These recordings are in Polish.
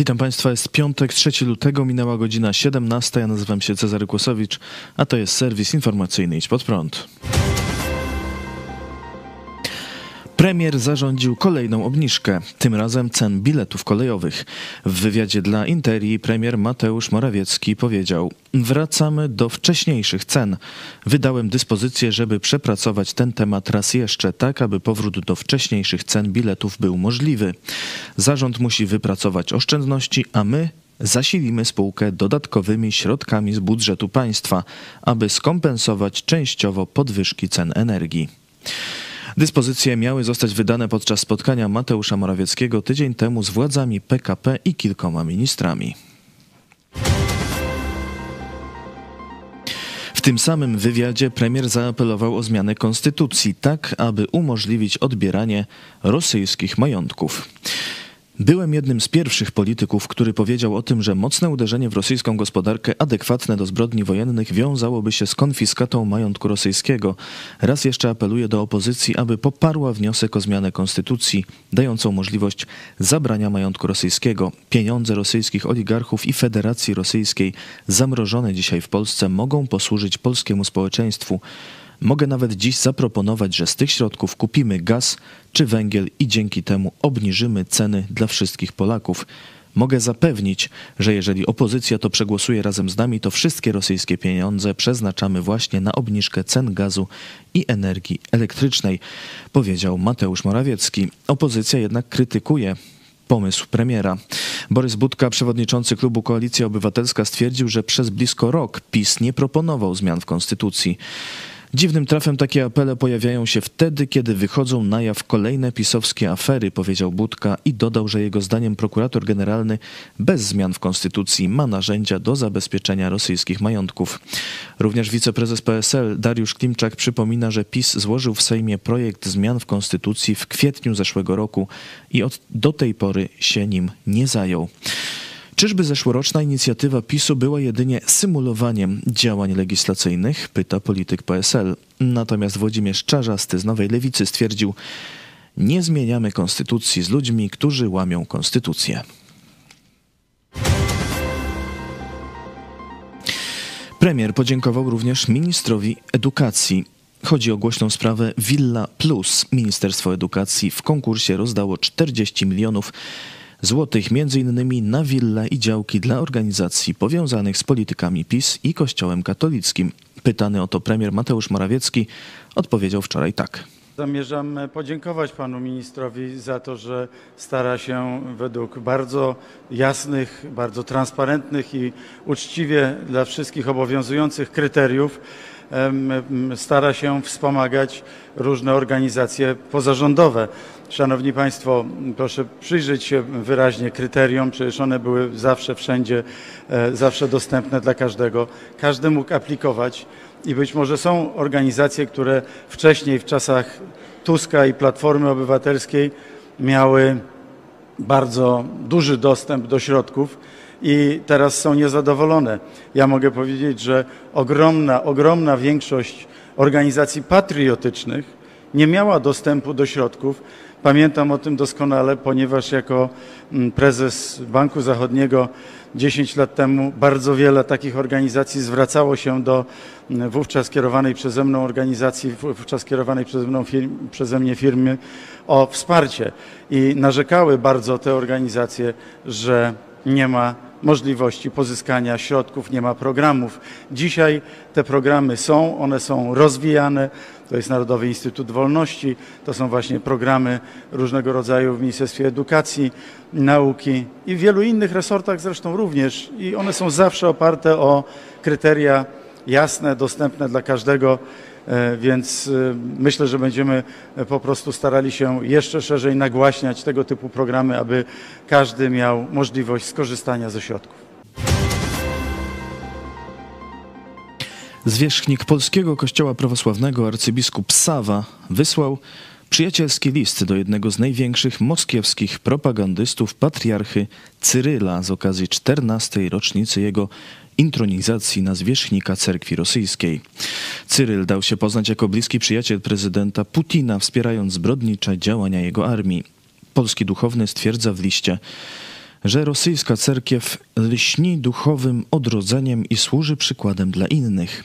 Witam Państwa, jest piątek, 3 lutego, minęła godzina 17. Ja nazywam się Cezary Kłosowicz, a to jest serwis informacyjny Idź Pod Prąd. Premier zarządził kolejną obniżkę, tym razem cen biletów kolejowych. W wywiadzie dla Interii premier Mateusz Morawiecki powiedział: Wracamy do wcześniejszych cen. Wydałem dyspozycję, żeby przepracować ten temat raz jeszcze, tak aby powrót do wcześniejszych cen biletów był możliwy. Zarząd musi wypracować oszczędności, a my zasilimy spółkę dodatkowymi środkami z budżetu państwa, aby skompensować częściowo podwyżki cen energii. Dyspozycje miały zostać wydane podczas spotkania Mateusza Morawieckiego tydzień temu z władzami PKP i kilkoma ministrami. W tym samym wywiadzie premier zaapelował o zmianę konstytucji, tak aby umożliwić odbieranie rosyjskich majątków. Byłem jednym z pierwszych polityków, który powiedział o tym, że mocne uderzenie w rosyjską gospodarkę adekwatne do zbrodni wojennych wiązałoby się z konfiskatą majątku rosyjskiego. Raz jeszcze apeluję do opozycji, aby poparła wniosek o zmianę konstytucji, dającą możliwość zabrania majątku rosyjskiego. Pieniądze rosyjskich oligarchów i Federacji Rosyjskiej zamrożone dzisiaj w Polsce mogą posłużyć polskiemu społeczeństwu. Mogę nawet dziś zaproponować, że z tych środków kupimy gaz czy węgiel i dzięki temu obniżymy ceny dla wszystkich Polaków. Mogę zapewnić, że jeżeli opozycja to przegłosuje razem z nami, to wszystkie rosyjskie pieniądze przeznaczamy właśnie na obniżkę cen gazu i energii elektrycznej, powiedział Mateusz Morawiecki. Opozycja jednak krytykuje pomysł premiera. Borys Budka, przewodniczący klubu Koalicja Obywatelska, stwierdził, że przez blisko rok PiS nie proponował zmian w konstytucji. Dziwnym trafem takie apele pojawiają się wtedy, kiedy wychodzą na jaw kolejne pisowskie afery, powiedział Budka i dodał, że jego zdaniem prokurator generalny bez zmian w konstytucji ma narzędzia do zabezpieczenia rosyjskich majątków. Również wiceprezes PSL Dariusz Klimczak przypomina, że PiS złożył w Sejmie projekt zmian w konstytucji w kwietniu zeszłego roku i od, do tej pory się nim nie zajął. Czyżby zeszłoroczna inicjatywa PiSu była jedynie symulowaniem działań legislacyjnych? Pyta polityk PSL. Natomiast Włodzimierz Czarzasty z Nowej Lewicy stwierdził, nie zmieniamy konstytucji z ludźmi, którzy łamią konstytucję. Premier podziękował również ministrowi edukacji. Chodzi o głośną sprawę Villa Plus. Ministerstwo Edukacji w konkursie rozdało 40 milionów złotych, między innymi na wille i działki dla organizacji powiązanych z politykami PiS i Kościołem katolickim. Pytany o to premier Mateusz Morawiecki odpowiedział wczoraj tak. Zamierzam podziękować panu ministrowi za to, że stara się według bardzo jasnych, bardzo transparentnych i uczciwie dla wszystkich obowiązujących kryteriów stara się wspomagać różne organizacje pozarządowe. Szanowni Państwo, proszę przyjrzeć się wyraźnie kryteriom, przecież one były zawsze, wszędzie, e, zawsze dostępne dla każdego. Każdy mógł aplikować i być może są organizacje, które wcześniej w czasach Tuska i Platformy Obywatelskiej miały bardzo duży dostęp do środków i teraz są niezadowolone. Ja mogę powiedzieć, że ogromna, ogromna większość organizacji patriotycznych nie miała dostępu do środków. Pamiętam o tym doskonale, ponieważ jako mm, prezes Banku Zachodniego 10 lat temu bardzo wiele takich organizacji zwracało się do mm, wówczas kierowanej przeze mną organizacji, wówczas kierowanej przeze, mną firm, przeze mnie firmy o wsparcie i narzekały bardzo te organizacje, że nie ma możliwości pozyskania środków, nie ma programów. Dzisiaj te programy są, one są rozwijane. To jest Narodowy Instytut Wolności, to są właśnie programy różnego rodzaju w Ministerstwie Edukacji, Nauki i w wielu innych resortach zresztą również. I one są zawsze oparte o kryteria jasne, dostępne dla każdego. E, więc e, myślę, że będziemy po prostu starali się jeszcze szerzej nagłaśniać tego typu programy, aby każdy miał możliwość skorzystania ze środków. Zwierzchnik Polskiego Kościoła Prawosławnego arcybiskup Sawa wysłał przyjacielski list do jednego z największych moskiewskich propagandystów patriarchy Cyryla z okazji 14. rocznicy jego intronizacji na zwierzchnika cerkwi rosyjskiej. Cyryl dał się poznać jako bliski przyjaciel prezydenta Putina, wspierając zbrodnicze działania jego armii. Polski duchowny stwierdza w liście, że rosyjska cerkiew lśni duchowym odrodzeniem i służy przykładem dla innych.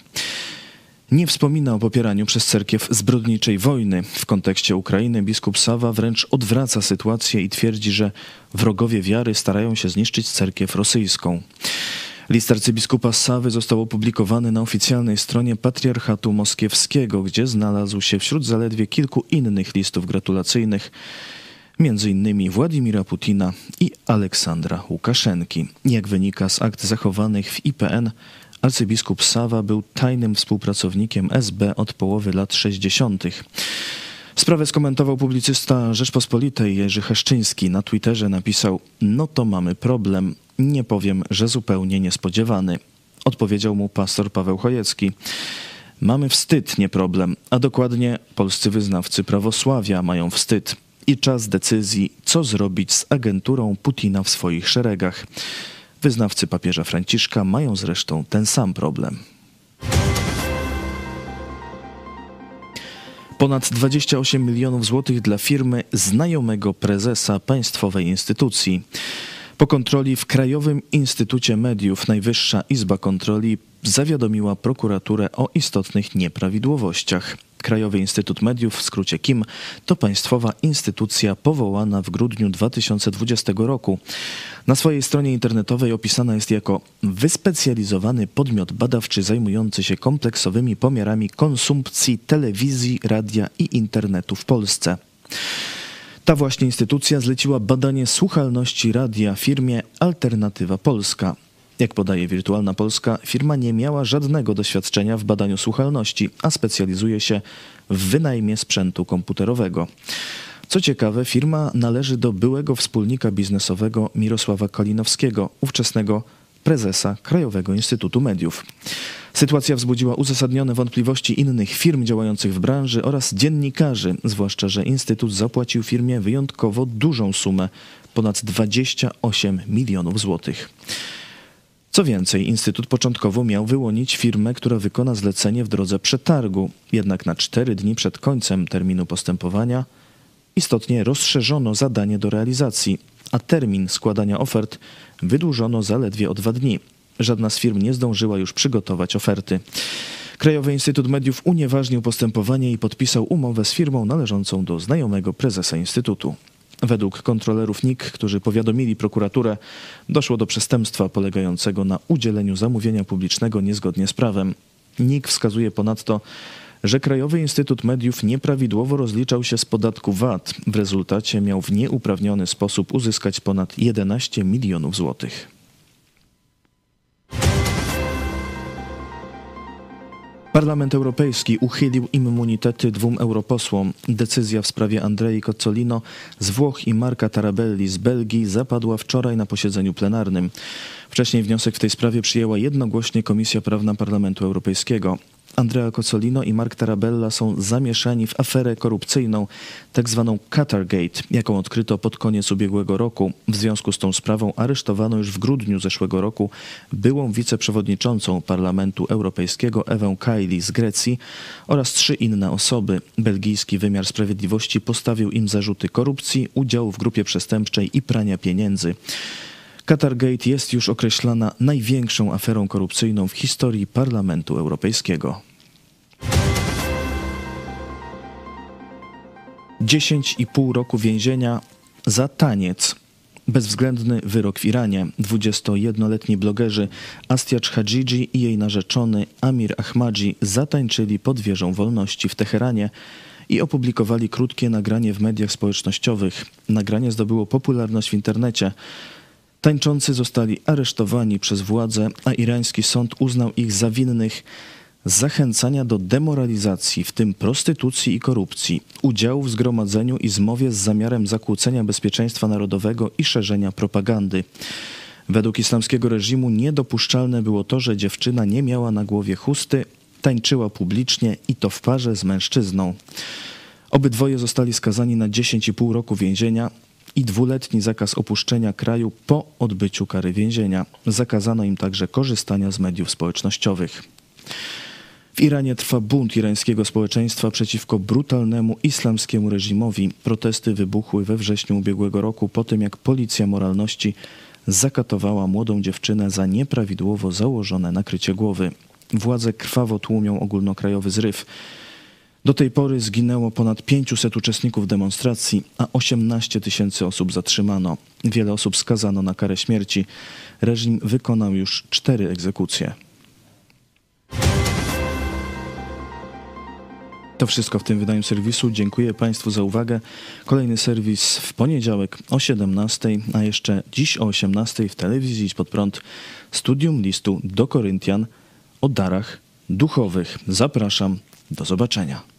Nie wspomina o popieraniu przez cerkiew zbrodniczej wojny. W kontekście Ukrainy biskup Sawa wręcz odwraca sytuację i twierdzi, że wrogowie wiary starają się zniszczyć cerkiew rosyjską. List arcybiskupa Sawy został opublikowany na oficjalnej stronie Patriarchatu Moskiewskiego, gdzie znalazł się wśród zaledwie kilku innych listów gratulacyjnych, innymi Władimira Putina i Aleksandra Łukaszenki. Jak wynika z akt zachowanych w IPN, arcybiskup Sawa był tajnym współpracownikiem SB od połowy lat 60. Sprawę skomentował publicysta Rzeczpospolitej Jerzy Heszczyński. Na Twitterze napisał: No to mamy problem. Nie powiem, że zupełnie niespodziewany. Odpowiedział mu pastor Paweł Chojecki. Mamy wstyd, nie problem, a dokładnie polscy wyznawcy prawosławia mają wstyd i czas decyzji, co zrobić z agenturą Putina w swoich szeregach. Wyznawcy papieża Franciszka mają zresztą ten sam problem. Ponad 28 milionów złotych dla firmy znajomego prezesa państwowej instytucji. Po kontroli w Krajowym Instytucie Mediów Najwyższa Izba Kontroli zawiadomiła prokuraturę o istotnych nieprawidłowościach. Krajowy Instytut Mediów, w skrócie KIM, to państwowa instytucja powołana w grudniu 2020 roku. Na swojej stronie internetowej opisana jest jako wyspecjalizowany podmiot badawczy zajmujący się kompleksowymi pomiarami konsumpcji telewizji, radia i internetu w Polsce. Ta właśnie instytucja zleciła badanie słuchalności radia firmie Alternatywa Polska. Jak podaje Wirtualna Polska, firma nie miała żadnego doświadczenia w badaniu słuchalności, a specjalizuje się w wynajmie sprzętu komputerowego. Co ciekawe, firma należy do byłego wspólnika biznesowego Mirosława Kalinowskiego, ówczesnego prezesa Krajowego Instytutu Mediów. Sytuacja wzbudziła uzasadnione wątpliwości innych firm działających w branży oraz dziennikarzy, zwłaszcza, że Instytut zapłacił firmie wyjątkowo dużą sumę ponad 28 milionów złotych. Co więcej, Instytut początkowo miał wyłonić firmę, która wykona zlecenie w drodze przetargu, jednak na cztery dni przed końcem terminu postępowania istotnie rozszerzono zadanie do realizacji, a termin składania ofert wydłużono zaledwie o dwa dni. Żadna z firm nie zdążyła już przygotować oferty. Krajowy Instytut Mediów unieważnił postępowanie i podpisał umowę z firmą należącą do znajomego prezesa Instytutu. Według kontrolerów NIK, którzy powiadomili prokuraturę, doszło do przestępstwa polegającego na udzieleniu zamówienia publicznego niezgodnie z prawem. NIK wskazuje ponadto, że Krajowy Instytut Mediów nieprawidłowo rozliczał się z podatku VAT. W rezultacie miał w nieuprawniony sposób uzyskać ponad 11 milionów złotych. Parlament Europejski uchylił immunitety dwóm europosłom. Decyzja w sprawie Andrei Cozzolino z Włoch i Marka Tarabelli z Belgii zapadła wczoraj na posiedzeniu plenarnym. Wcześniej wniosek w tej sprawie przyjęła jednogłośnie Komisja Prawna Parlamentu Europejskiego. Andrea Cozzolino i Mark Tarabella są zamieszani w aferę korupcyjną, tak zwaną Qatargate, jaką odkryto pod koniec ubiegłego roku. W związku z tą sprawą aresztowano już w grudniu zeszłego roku byłą wiceprzewodniczącą Parlamentu Europejskiego Ewę Kaili z Grecji oraz trzy inne osoby. Belgijski wymiar sprawiedliwości postawił im zarzuty korupcji, udziału w grupie przestępczej i prania pieniędzy. Qatargate jest już określana największą aferą korupcyjną w historii Parlamentu Europejskiego. 10,5 roku więzienia za taniec. Bezwzględny wyrok w Iranie. 21-letni blogerzy Astiacz Hadżidzi i jej narzeczony Amir Ahmadzi zatańczyli pod wieżą wolności w Teheranie i opublikowali krótkie nagranie w mediach społecznościowych. Nagranie zdobyło popularność w internecie. Tańczący zostali aresztowani przez władze, a irański sąd uznał ich za winnych zachęcania do demoralizacji, w tym prostytucji i korupcji, udziału w zgromadzeniu i zmowie z zamiarem zakłócenia bezpieczeństwa narodowego i szerzenia propagandy. Według islamskiego reżimu niedopuszczalne było to, że dziewczyna nie miała na głowie chusty, tańczyła publicznie i to w parze z mężczyzną. Obydwoje zostali skazani na 10,5 roku więzienia, i dwuletni zakaz opuszczenia kraju po odbyciu kary więzienia. Zakazano im także korzystania z mediów społecznościowych. W Iranie trwa bunt irańskiego społeczeństwa przeciwko brutalnemu islamskiemu reżimowi. Protesty wybuchły we wrześniu ubiegłego roku po tym, jak policja moralności zakatowała młodą dziewczynę za nieprawidłowo założone nakrycie głowy. Władze krwawo tłumią ogólnokrajowy zryw. Do tej pory zginęło ponad 500 uczestników demonstracji, a 18 tysięcy osób zatrzymano. Wiele osób skazano na karę śmierci. Reżim wykonał już cztery egzekucje. To wszystko w tym wydaniu serwisu. Dziękuję Państwu za uwagę. Kolejny serwis w poniedziałek o 17, a jeszcze dziś o 18 w telewizji Pod Prąd studium listu do Koryntian o darach duchowych. Zapraszam. Do zobaczenia.